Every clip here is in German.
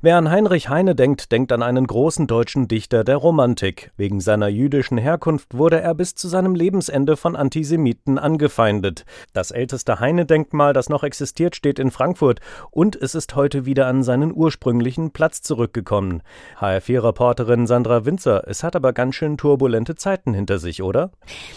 Wer an Heinrich Heine denkt, denkt an einen großen deutschen Dichter der Romantik. Wegen seiner jüdischen Herkunft wurde er bis zu seinem Lebensende von Antisemiten angefeindet. Das älteste Heine-Denkmal, das noch existiert, steht in Frankfurt und es ist heute wieder an seinen ursprünglichen Platz zurückgekommen. HR4-Reporterin Sandra Winzer, es hat aber ganz schön turbulente Zeiten hinter sich, oder?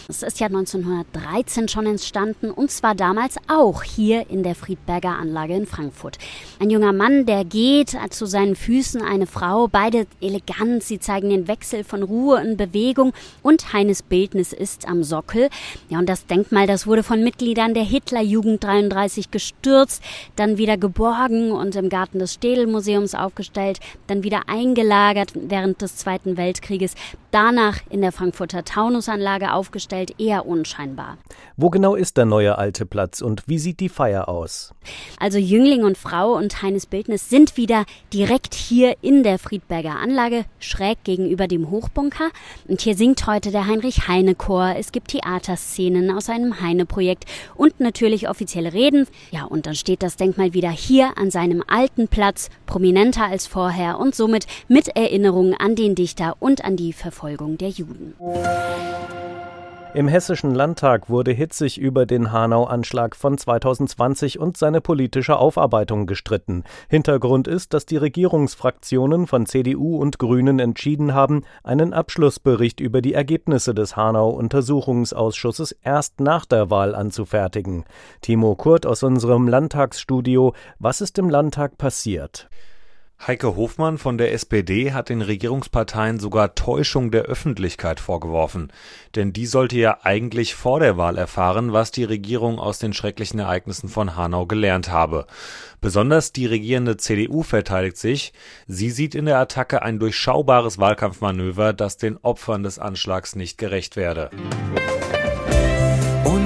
Es ist ja 1913 schon entstanden und zwar damals auch hier in der Friedberger Anlage in Frankfurt. Ein junger Mann, der geht, zu seinen Füßen eine Frau, beide elegant, sie zeigen den Wechsel von Ruhe und Bewegung und Heines Bildnis ist am Sockel. Ja, und das Denkmal, das wurde von Mitgliedern der Hitlerjugend 33 gestürzt, dann wieder geborgen und im Garten des Städelmuseums aufgestellt, dann wieder eingelagert während des Zweiten Weltkrieges, danach in der Frankfurter Taunusanlage aufgestellt, eher unscheinbar. Wo genau ist der neue alte Platz und wie sieht die Feier aus? Also Jüngling und Frau und Heines Bildnis sind wieder direkt hier in der Friedberger Anlage, schräg gegenüber dem Hochbunker. Und hier singt heute der Heinrich Heine Chor. Es gibt Theaterszenen aus einem Heine-Projekt und natürlich offizielle Reden. Ja, und dann steht das Denkmal wieder hier an seinem alten Platz, prominenter als vorher und somit mit Erinnerungen an den Dichter und an die Verfolgung der Juden. Im Hessischen Landtag wurde hitzig über den Hanau-Anschlag von 2020 und seine politische Aufarbeitung gestritten. Hintergrund ist, dass die Regierungsfraktionen von CDU und Grünen entschieden haben, einen Abschlussbericht über die Ergebnisse des Hanau-Untersuchungsausschusses erst nach der Wahl anzufertigen. Timo Kurt aus unserem Landtagsstudio. Was ist im Landtag passiert? Heike Hofmann von der SPD hat den Regierungsparteien sogar Täuschung der Öffentlichkeit vorgeworfen. Denn die sollte ja eigentlich vor der Wahl erfahren, was die Regierung aus den schrecklichen Ereignissen von Hanau gelernt habe. Besonders die regierende CDU verteidigt sich. Sie sieht in der Attacke ein durchschaubares Wahlkampfmanöver, das den Opfern des Anschlags nicht gerecht werde.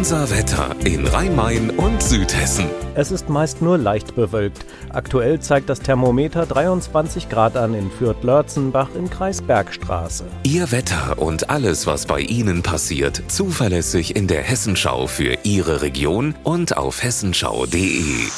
Unser Wetter in Rhein-Main und Südhessen. Es ist meist nur leicht bewölkt. Aktuell zeigt das Thermometer 23 Grad an in Fürth-Lörzenbach im Kreis Bergstraße. Ihr Wetter und alles, was bei Ihnen passiert, zuverlässig in der Hessenschau für Ihre Region und auf hessenschau.de.